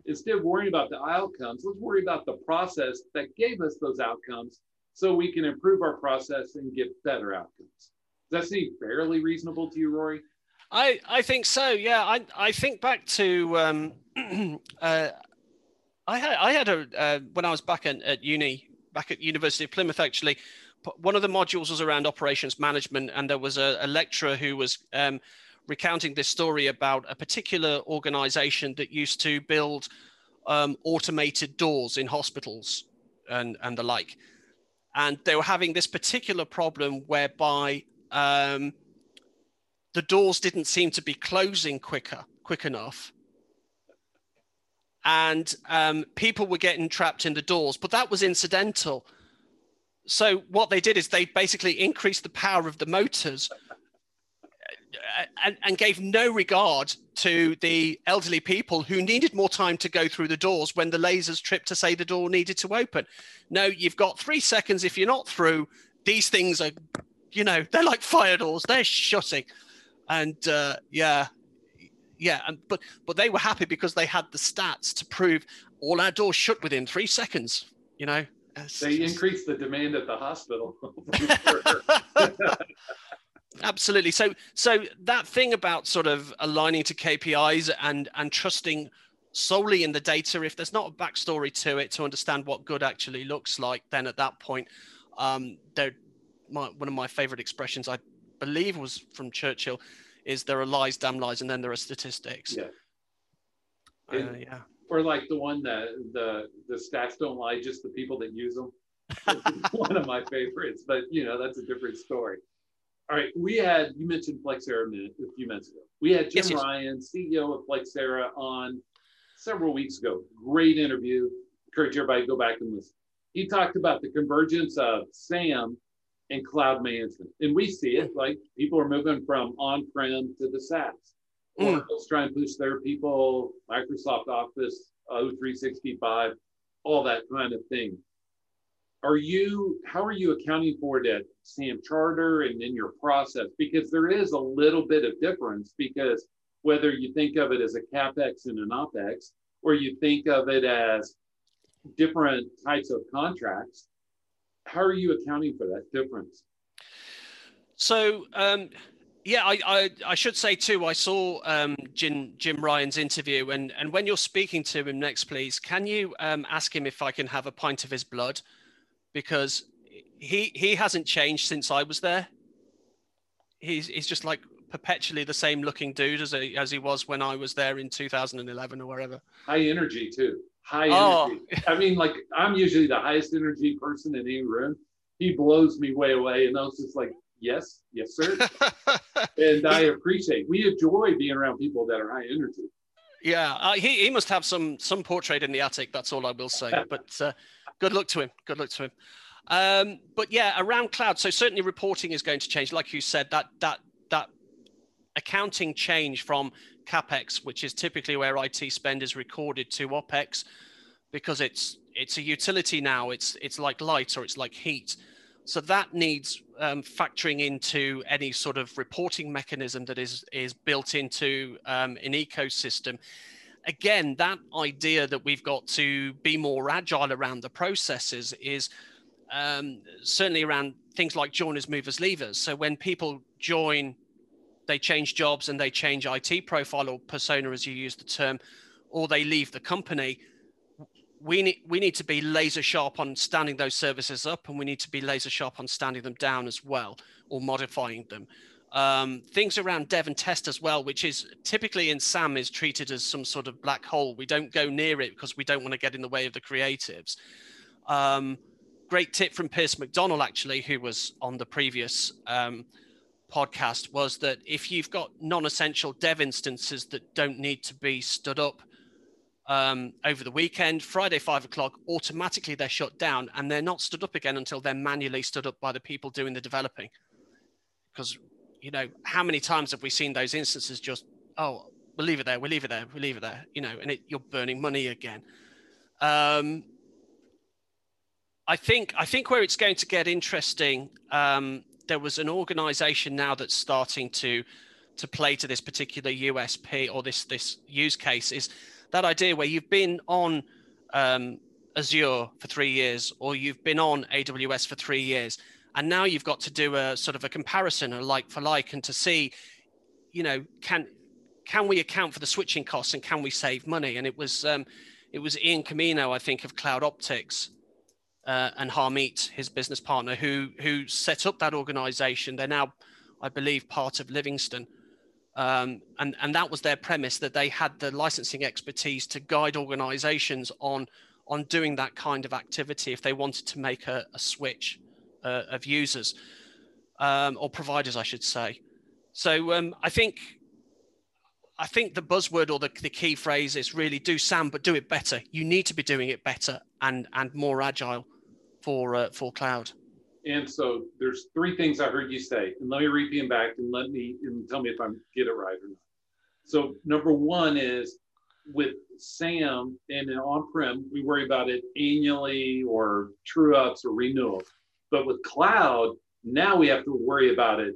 instead of worrying about the outcomes, let's worry about the process that gave us those outcomes so we can improve our process and get better outcomes. Does that seem fairly reasonable to you, Rory? I, I think so. Yeah, I, I think back to um, uh, I had I had a uh, when I was back at, at uni, back at University of Plymouth. Actually, one of the modules was around operations management, and there was a, a lecturer who was um, recounting this story about a particular organisation that used to build um, automated doors in hospitals and and the like, and they were having this particular problem whereby um, the doors didn't seem to be closing quicker quick enough. And um, people were getting trapped in the doors but that was incidental. So what they did is they basically increased the power of the motors and, and gave no regard to the elderly people who needed more time to go through the doors when the lasers tripped to say the door needed to open. No you've got three seconds if you're not through. These things are you know they're like fire doors. They're shutting. And uh, yeah yeah and but but they were happy because they had the stats to prove all our doors shut within three seconds you know? They increased the demand at the hospital. absolutely so so that thing about sort of aligning to kpis and and trusting solely in the data if there's not a backstory to it to understand what good actually looks like then at that point um there my, one of my favorite expressions i believe was from churchill is there are lies damn lies and then there are statistics Yeah. Uh, And- yeah or like the one that the the stats don't lie, just the people that use them. one of my favorites, but you know that's a different story. All right, we had you mentioned Flexera a, minute, a few minutes ago. We had Jim Yes, yes. Ryan, CEO of Flexera, on several weeks ago. Great interview. Encourage everybody to go back and listen. He talked about the convergence of SAM and cloud management, and we see it like people are moving from on-prem to the SaaS. Mm. Oracle's trying to push their people, Microsoft Office, O365, all that kind of thing. Are you, how are you accounting for it at SAM Charter and in your process? Because there is a little bit of difference because whether you think of it as a CapEx and an OpEx, or you think of it as different types of contracts, how are you accounting for that difference? So um, yeah, I, I I should say too. I saw um, Jim Jim Ryan's interview, and and when you're speaking to him next, please, can you um, ask him if I can have a pint of his blood, because he he hasn't changed since I was there. He's he's just like perpetually the same looking dude as he, as he was when I was there in 2011 or wherever. High energy too. High Oh. energy. I mean, like I'm usually the highest energy person in any room. He blows me way away, and I was just like, "Yes, yes, sir." and I appreciate. We enjoy being around people that are high energy. Yeah, uh, he, he must have some some portrait in the attic. That's all I will say. But uh, good luck to him. Good luck to him. Um, but yeah, around cloud. So certainly reporting is going to change. Like you said, that that that accounting change from capex, which is typically where IT spend is recorded, to opex, because it's it's a utility now. It's it's like light or it's like heat. So that needs um, factoring into any sort of reporting mechanism that is is built into um, an ecosystem. Again, that idea that we've got to be more agile around the processes is um, certainly around things like joiners, movers, leavers. So when people join, they change jobs and they change IT profile or persona, as you use the term, or they leave the company we need we need to be laser sharp on standing those services up and we need to be laser sharp on standing them down as well or modifying them um, things around dev and test as well which is typically in sam is treated as some sort of black hole we don't go near it because we don't want to get in the way of the creatives um, great tip from pierce McDonald, actually who was on the previous um, podcast was that if you've got non-essential dev instances that don't need to be stood up um, over the weekend. Friday, five o'clock, automatically they're shut down and they're not stood up again until they're manually stood up by the people doing the developing. Because, you know, how many times have we seen those instances just, oh, we'll leave it there, we'll leave it there, we'll leave it there, you know, and it, you're burning money again. Um, I think I think where it's going to get interesting. Um, there was an organisation now that's starting to to play to this particular USP or this this use case is that idea where you've been on um, Azure for three years or you've been on AWS for three years, and now you've got to do a sort of a comparison, a like for like, and to see, you know, can can we account for the switching costs and can we save money? And it was um, it was Ian Camino, I think, of Cloud Optics. Uh, and Harmeet, his business partner, who who set up that organization. They're now, I believe, part of Livingstone. Um, and, and that was their premise that they had the licensing expertise to guide organizations on, on doing that kind of activity if they wanted to make a, a switch uh, of users um, or providers, I should say. So um, I think I think the buzzword or the, the key phrase is really do SAM, but do it better. You need to be doing it better and and more agile for uh, for cloud. And so there's three things I heard you say, and let me repeat them back and let me and tell me if I get it right or not. So number one is with SAM and on-prem, we worry about it annually or true ups or renewals. But with cloud, now we have to worry about it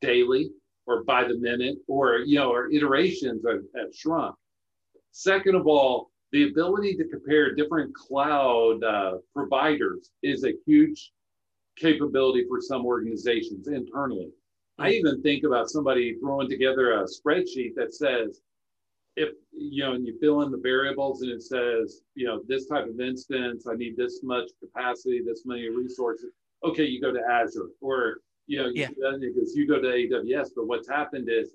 daily or by the minute or you know our iterations have, have shrunk. Second of all, the ability to compare different cloud uh, providers is a huge capability for some organizations internally. I hmm. even think about somebody throwing together a spreadsheet that says, if you know, and you fill in the variables and it says, you know, this type of instance, I need this much capacity, this many resources. Okay, you go to Azure, or you know, yeah. because you go to AWS. But what's happened is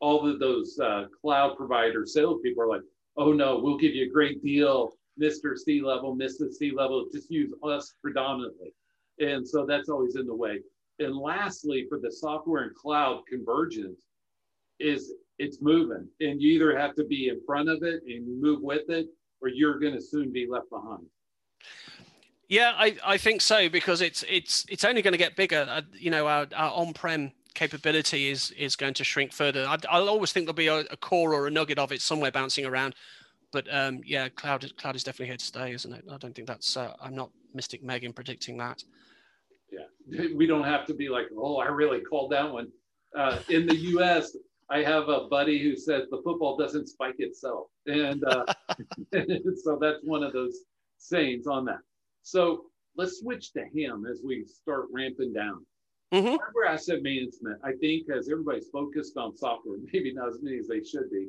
all of those uh, cloud provider salespeople are like, oh no, we'll give you a great deal, Mr. C level, Mrs. C level. Just use us predominantly. And so that's always in the way. And lastly, for the software and cloud convergence, is it's moving. And you either have to be in front of it and move with it, or you're going to soon be left behind. Yeah, I, I think so because it's it's it's only going to get bigger. Uh, you know, our, our on-prem capability is is going to shrink further. I, will always think there'll be a, a, core or a nugget of it somewhere bouncing around. But um, yeah, cloud cloud is definitely here to stay, isn't it? I don't think that's. Uh, I'm not Mystic Megan predicting that yeah, we don't have to be like, oh, I really called that one. Uh, in the U.S., I have a buddy who says the football doesn't spike itself, and uh, so that's one of those sayings on that. So let's switch to HAM as we start ramping down. Mm-hmm. Hardware asset management, I think, as everybody's focused on software, maybe not as many as they should be,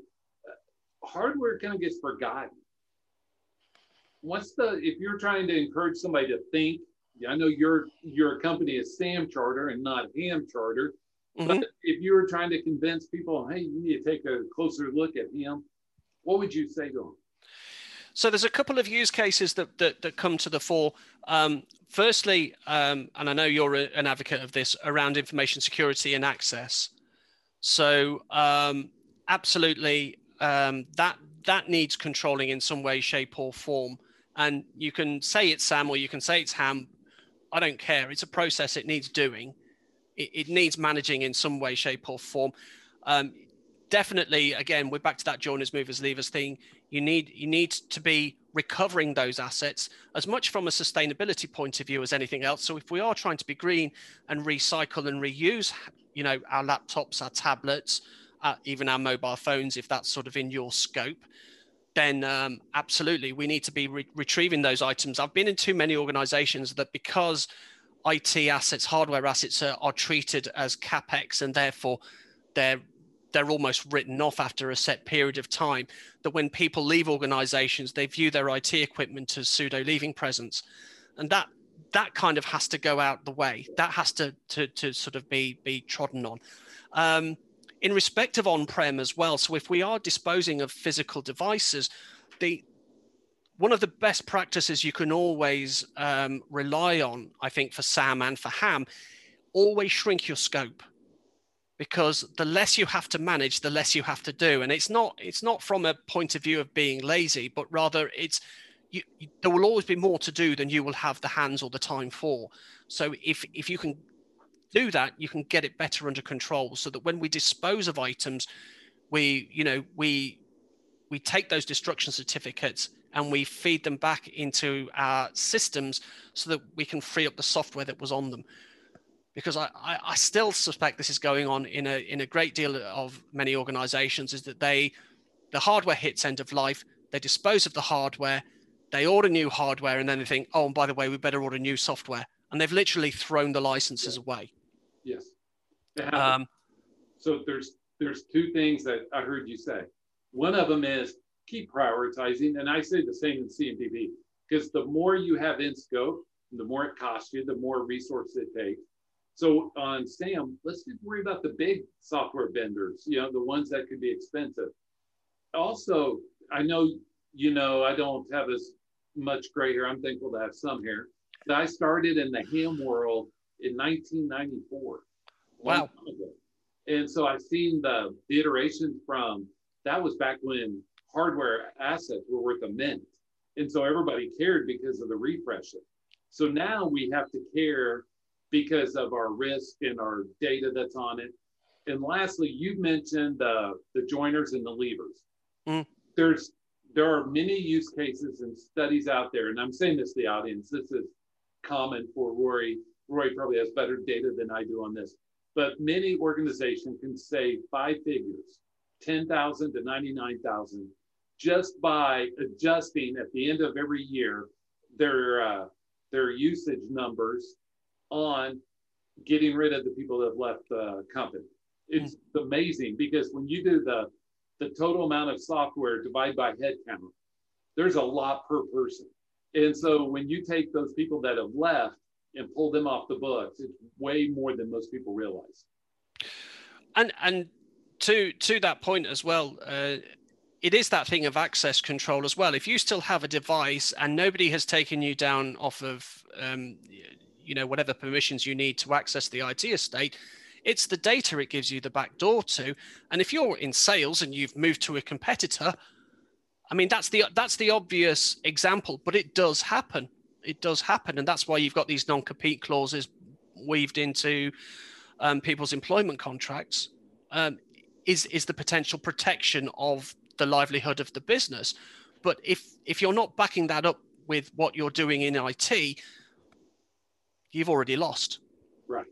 uh, hardware kind of gets forgotten. What's the if you're trying to encourage somebody to think I know your your company is SAM Charter and not HAM Charter. Mm-hmm. But if you were trying to convince people, hey, you need to take a closer look at HAM, what would you say to them? So there's a couple of use cases that that, that come to the fore. Um, firstly, um, and I know you're a, an advocate of this around information security and access. So um, absolutely, um, that that needs controlling in some way, shape, or form. And you can say it's SAM or you can say it's HAM. I don't care. It's a process. It needs doing. It, it needs managing in some way, shape, or form. Um, definitely, again, we're back to that joiners, movers, leavers thing. You need you need to be recovering those assets as much from a sustainability point of view as anything else. So if we are trying to be green and recycle and reuse, you know, our laptops, our tablets, uh, even our mobile phones, if that's sort of in your scope, then um, absolutely we need to be re- retrieving those items. I've been in too many organizations that because IT assets, hardware assets are, are treated as capex and therefore they're they're almost written off after a set period of time. That when people leave organizations, they view their IT equipment as pseudo leaving presents. And that that kind of has to go out the way. That has to to, to sort of be be trodden on. Um, in respect of on-prem as well. So if we are disposing of physical devices, the one of the best practices you can always um, rely on, I think, for SAM and for HAM, always shrink your scope. Because the less you have to manage the less you have to do. And it's not it's not from a point of view of being lazy but rather it's you, you, there will always be more to do than you will have the hands or the time for. So if if you can do that you can get it better under control so that when we dispose of items we you know we we take those destruction certificates and we feed them back into our systems so that we can free up the software that was on them. Because I, I, I, still suspect this is going on in a in a great deal of many organizations is that they the hardware hits end of life they dispose of the hardware they order new hardware and then they think oh and by the way we better order new software. And they've literally thrown the licenses yeah. away. Yes. Um, so there's there's two things that i heard you say. One of them is keep prioritizing and i say the same in cmdb because the more you have in scope the more it costs you the more resources it takes so on SAM, let's just worry about the big software vendors, you know, the ones that could be expensive. Also, I know, you know, I don't have as much gray hair. I'm thankful to have some hair. But I started in the ham world in 1994. Wow. And so I've seen the, the iteration from that was back when hardware assets were worth a mint. And so everybody cared because of the refreshing. So now we have to care because of our risk and our data that's on it. And lastly, you mentioned uh, the joiners and the levers. Mm. There's there are many use cases and studies out there, and I'm saying this to the audience. This is common for Rory. Rory probably has better data than I do on this, but many organizations can save five figures, ten thousand to ninety nine thousand, just by adjusting at the end of every year their uh, their usage numbers on getting rid of the people that have left the company. It's mm-hmm. amazing because when you do the the total amount of software divided by headcount, there's a lot per person. And so when you take those people that have left and pull them off the books, it's way more than most people realize. And and to to that point as well, uh, it is that thing of access control as well. If you still have a device and nobody has taken you down off of um, you know whatever permissions you need to access the IT estate. It's the data it gives you the back door to. And if you're in sales and you've moved to a competitor, I mean that's the that's the obvious example, but it does happen. It does happen, and that's why you've got these non-compete clauses weaved into um, people's employment contracts. Um, is is the potential protection of the livelihood of the business? But if if you're not backing that up with what you're doing in IT, you've already lost. Right.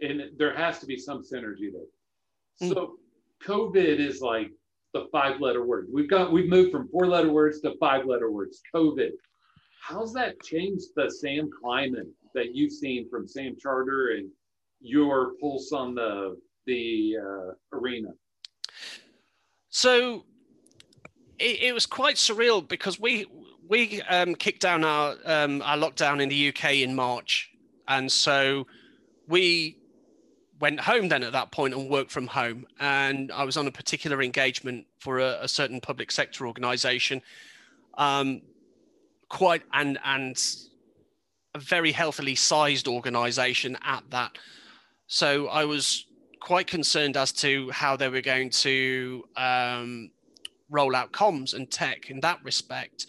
And there has to be some synergy there. Mm. So COVID is like the five letter word. We've got we've moved from four letter words to five letter words. COVID. How's that changed the SAM climate that you've seen from SAM Charter and your pulse on the the uh, arena? So it, it, was quite surreal because we we um, kicked down our um, our lockdown in the UK in March, and so we went home then at that point and worked from home. And I was on a particular engagement for a, a certain public sector organization, um, quite and and a very healthily sized organization at that. So I was quite concerned as to how they were going to um, roll out comms and tech in that respect.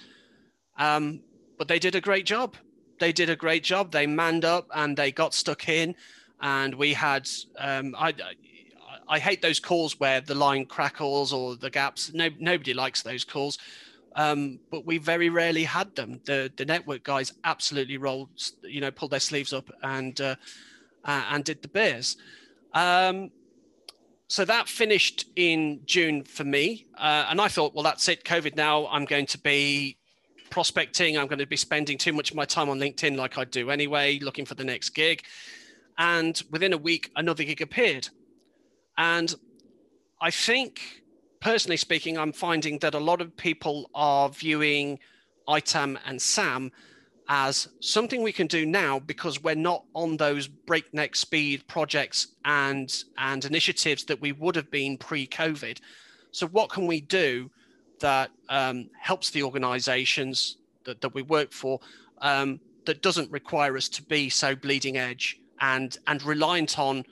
Um, but they did a great job. They did a great job. They manned up and they got stuck in. And we had, um, I, I hate those calls where the line crackles or the gaps. No, nobody likes those calls. Um, but we very rarely had them. The the network guys absolutely rolled, you know, pulled their sleeves up and uh, uh, and did the beers. Um, so that finished in June for me, uh, and I thought, well, that's it. COVID now. I'm going to be prospecting. I'm going to be spending too much of my time on LinkedIn, like I do anyway, looking for the next gig. And within a week, another gig appeared, and I think personally speaking, I'm finding that a lot of people are viewing ITAM and SAM as something we can do now because we're not on those breakneck speed projects and and initiatives that we would have been pre-COVID. So what can we do that um, helps the organizations that, that we work for um, that doesn't require us to be so bleeding edge and and reliant on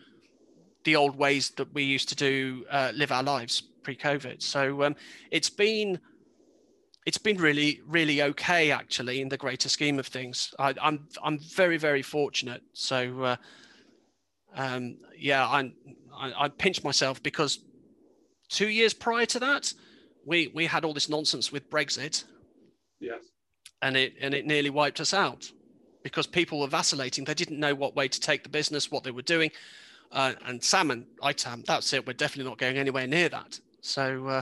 the old ways that we used to do uh, live our lives pre-COVID. So um, it's been it's been really really okay actually in the greater scheme of things. I, am I'm, I'm very very fortunate. So uh, um, yeah, I, I I pinch myself because two years prior to that, we we had all this nonsense with Brexit. Yes. And it and it nearly wiped us out because people were vacillating. They didn't know what way to take the business, what they were doing. Uh, and salmon, ITAM, that's it. We're definitely not going anywhere near that. So uh,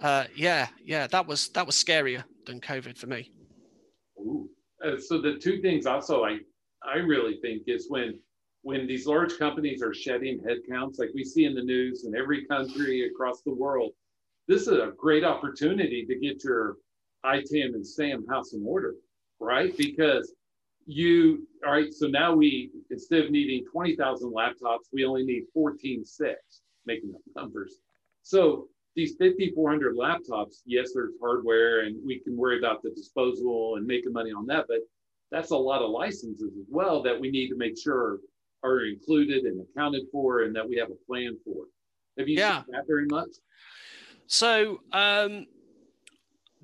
uh, yeah, yeah, that was that was scarier than COVID for me. Ooh. Uh, so the two things also I I really think is when when these large companies are shedding headcounts like we see in the news in every country across the world, this is a great opportunity to get your ITAM and SAM house in order, right? Because you all right, so now we instead of needing 20,000 laptops, we only need 14.6, making up numbers. So these 5,400 laptops, yes, there's hardware and we can worry about the disposal and making money on that, but that's a lot of licenses as well that we need to make sure are included and accounted for and that we have a plan for. Have you yeah. seen that very much? So um,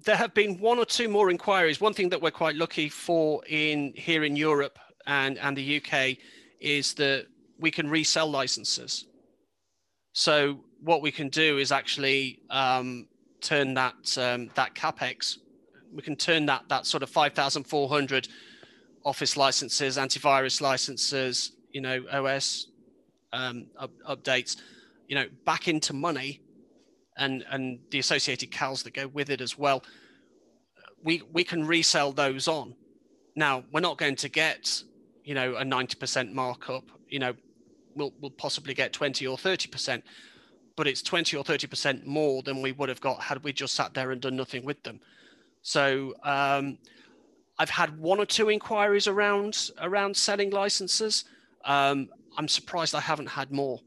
there have been one or two more inquiries. One thing that we're quite lucky for in here in Europe and, and the UK is that we can resell licenses. So what we can do is actually um, turn that um, that capex. We can turn that that sort of five thousand four hundred Office licenses, antivirus licenses, you know, OS um, up, updates, you know, back into money, and and the associated CALs that go with it as well. We we can resell those on. Now we're not going to get, you know, a ninety percent markup. You know, we'll we'll possibly get twenty or thirty percent but it's 20 or 30% more than we would have got had we just sat there and done nothing with them. So um, I've had one or two inquiries around around selling licenses. Um, I'm surprised I haven't had more.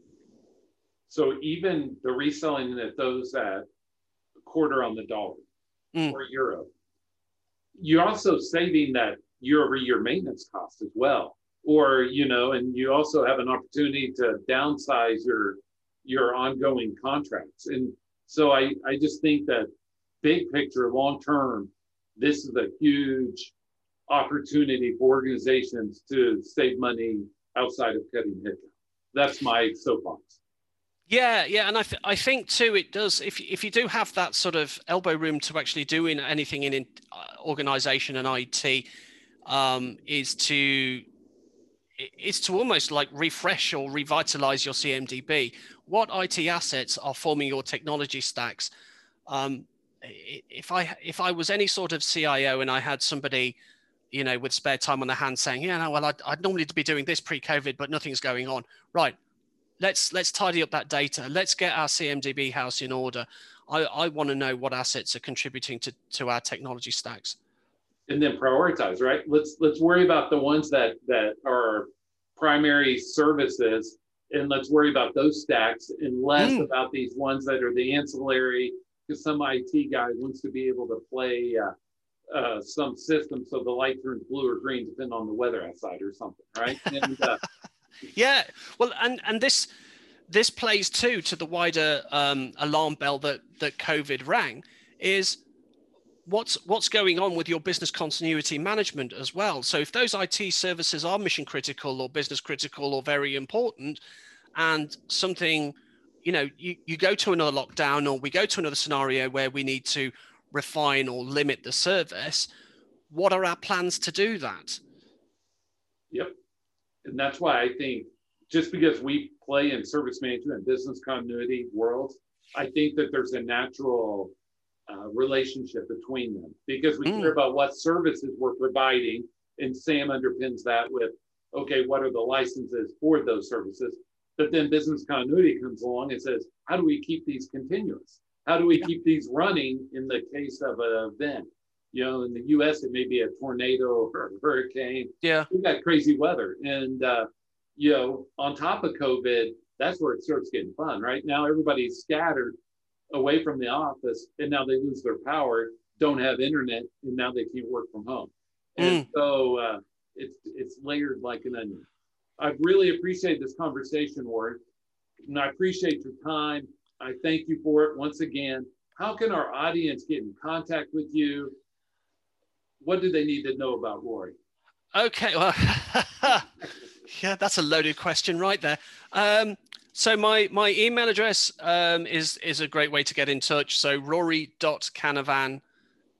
So even the reselling at those at a quarter on the dollar mm. or euro, you're also saving that year over year maintenance cost as well. Or, you know, and you also have an opportunity to downsize your your ongoing contracts. And so I, I just think that big picture, long term, this is a huge opportunity for organizations to save money outside of cutting headcount. That's my soapbox. Yeah, yeah, and I, th- I think too it does. If if you do have that sort of elbow room to actually doing anything in, in uh, organization and IT, um, is to is to almost like refresh or revitalize your CMDB what IT assets are forming your technology stacks. Um, if I if I was any sort of CIO and I had somebody, you know, with spare time on the hand saying, yeah, no, well, I'd, I'd normally be doing this pre-COVID, but nothing's going on. Right, let's let's tidy up that data. Let's get our CMDB house in order. I, I want to know what assets are contributing to, to our technology stacks. And then prioritize, right? Let's let's worry about the ones that that are primary services and let's worry about those stacks and less mm. about these ones that are the ancillary because some IT guy wants to be able to play uh, uh, some system so the light turns blue or green depending on the weather outside or something, right? And, uh, yeah, well, and and this this plays too to the wider um, alarm bell that that COVID rang. Is what's what's going on with your business continuity management as well. So if those IT services are mission critical or business critical or very important, and something, you know, you, you go to another lockdown or we go to another scenario where we need to refine or limit the service, what are our plans to do that? Yep. And that's why I think just because we play in service management and business continuity worlds, I think that there's a natural uh, relationship between them because we mm. care about what services we're providing. And SAM underpins that with, okay, what are the licenses for those services? But then business continuity comes along and says, how do we keep these continuous? How do we yeah. keep these running in the case of an event? You know, in the US, it may be a tornado or a hurricane. Yeah. We've got crazy weather. And, uh, you know, on top of COVID, that's where it starts getting fun. Right now, everybody's scattered away from the office and now they lose their power, don't have internet, and now they can't work from home. And mm. so uh, it's, it's layered like an onion. I really appreciate this conversation, Warren, and I appreciate your time. I thank you for it once again. How can our audience get in contact with you? What do they need to know about Rory? Okay, well, yeah, that's a loaded question right there. Um, so my my email address um, is is a great way to get in touch. So rory.canavan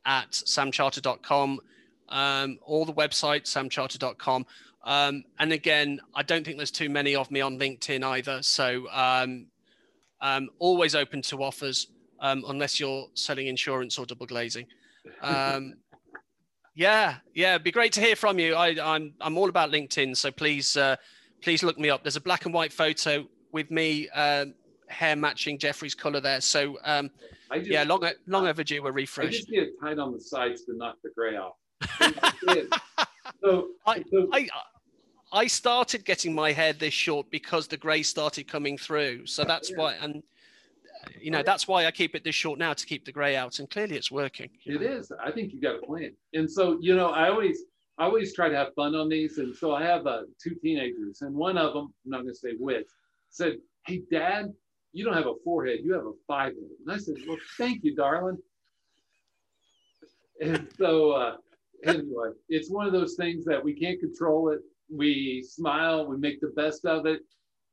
at samcharter.com. Um, all the website, samcharter.com. Um, and again, I don't think there's too many of me on LinkedIn either. So um, um, always open to offers um, unless you're selling insurance or double glazing. Um, yeah, yeah, it'd be great to hear from you. I, I'm, I'm all about LinkedIn, so please uh, please look me up. There's a black and white photo with me, uh, hair matching Jeffrey's color there. So um, just, yeah, long long overdue a refresh. I just get it tight on the sides to knock the gray off. so, I, so I, I started getting my hair this short because the grey started coming through. So that's yeah. why, and you know, that's why I keep it this short now to keep the grey out. And clearly, it's working. It know? is. I think you got a plan. And so, you know, I always, I always try to have fun on these. And so I have uh, two teenagers, and one of them, I'm not going to say which, said, "Hey, Dad, you don't have a forehead. You have a five head." And I said, "Well, thank you, darling." And so, uh, anyway, it's one of those things that we can't control it we smile, we make the best of it.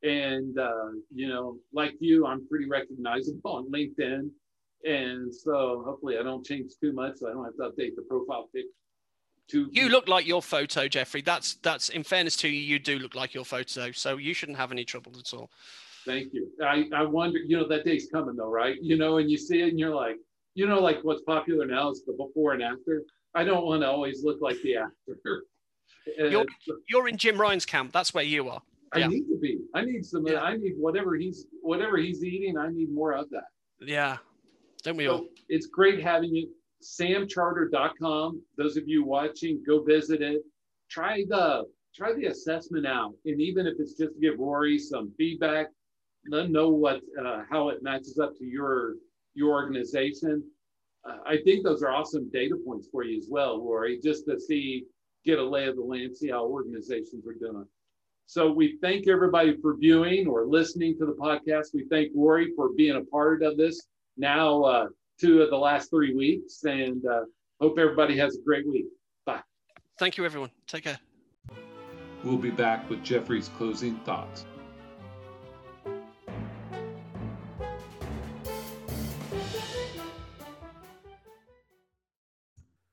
And, uh, you know, like you, I'm pretty recognizable on LinkedIn. And so hopefully I don't change too much. So I don't have to update the profile pic. Too. You look like your photo, Jeffrey. That's that's in fairness to you, you do look like your photo. So you shouldn't have any trouble at all. Thank you. I, I wonder, you know, that day's coming though, right? You know, and you see it and you're like, you know, like what's popular now is the before and after. I don't want to always look like the after. You're, you're in Jim Ryan's camp. That's where you are. I yeah. need to be. I need some. Yeah. I need whatever he's whatever he's eating. I need more of that. Yeah, don't we so all? It's great having you. Samcharter.com. Those of you watching, go visit it. Try the try the assessment out, and even if it's just to give Rory some feedback, let know what uh, how it matches up to your your organization. Uh, I think those are awesome data points for you as well, Rory, just to see get a lay of the land, see how organizations are doing. So we thank everybody for viewing or listening to the podcast. We thank Rory for being a part of this now, uh, two of the last three weeks, and uh, hope everybody has a great week. Bye. Thank you, everyone. Take care. We'll be back with Jeffrey's closing thoughts.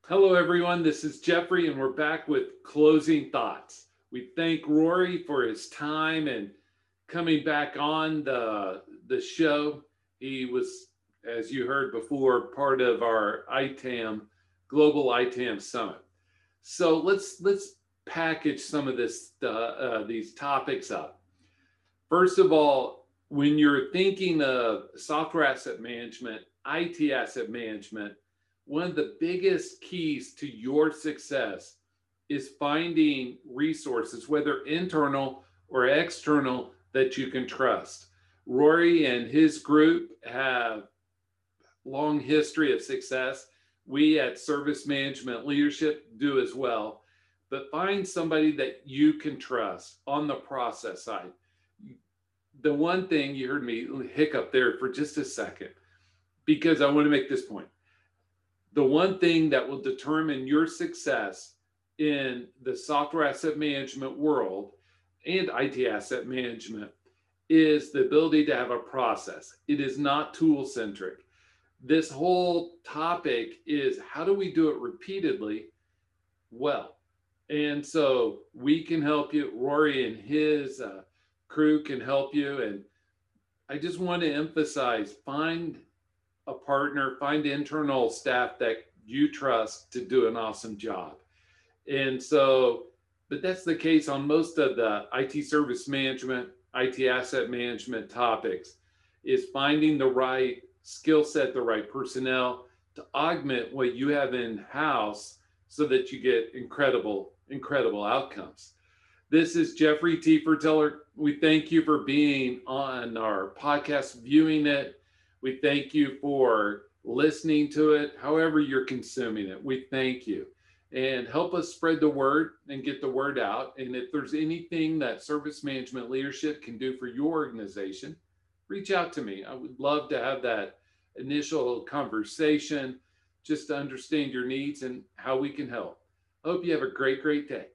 Hello, everyone. This is Jeffrey, and we're back with closing thoughts. We thank Rory for his time and coming back on the the show. He was, as you heard before, part of our ITAM Global ITAM Summit. So let's let's package some of this uh, uh, these topics up. First of all, when you're thinking of software asset management, IT asset management one of the biggest keys to your success is finding resources, whether internal or external, that you can trust. Rory and his group have long history of success. We at Service Management Leadership do as well. But find somebody that you can trust on the process side. the one thing you heard me hiccup there for just a second, because I want to make this point. The one thing that will determine your success in the software asset management world and IT asset management is the ability to have a process. It is not tool centric. This whole topic is how do we do it repeatedly well? And so we can help you. Rory and his uh, crew can help you. And I just want to emphasize find a partner, find internal staff that you trust to do an awesome job. And so, but that's the case on most of the IT service management, IT asset management topics is finding the right skill set, the right personnel to augment what you have in house so that you get incredible, incredible outcomes. This is Jeffrey Tefertiller. We thank you for being on our podcast, viewing it. We thank you for listening to it, however you're consuming it. We thank you. And help us spread the word and get the word out. And if there's anything that service management leadership can do for your organization, reach out to me. I would love to have that initial conversation just to understand your needs and how we can help. Hope you have a great, great day.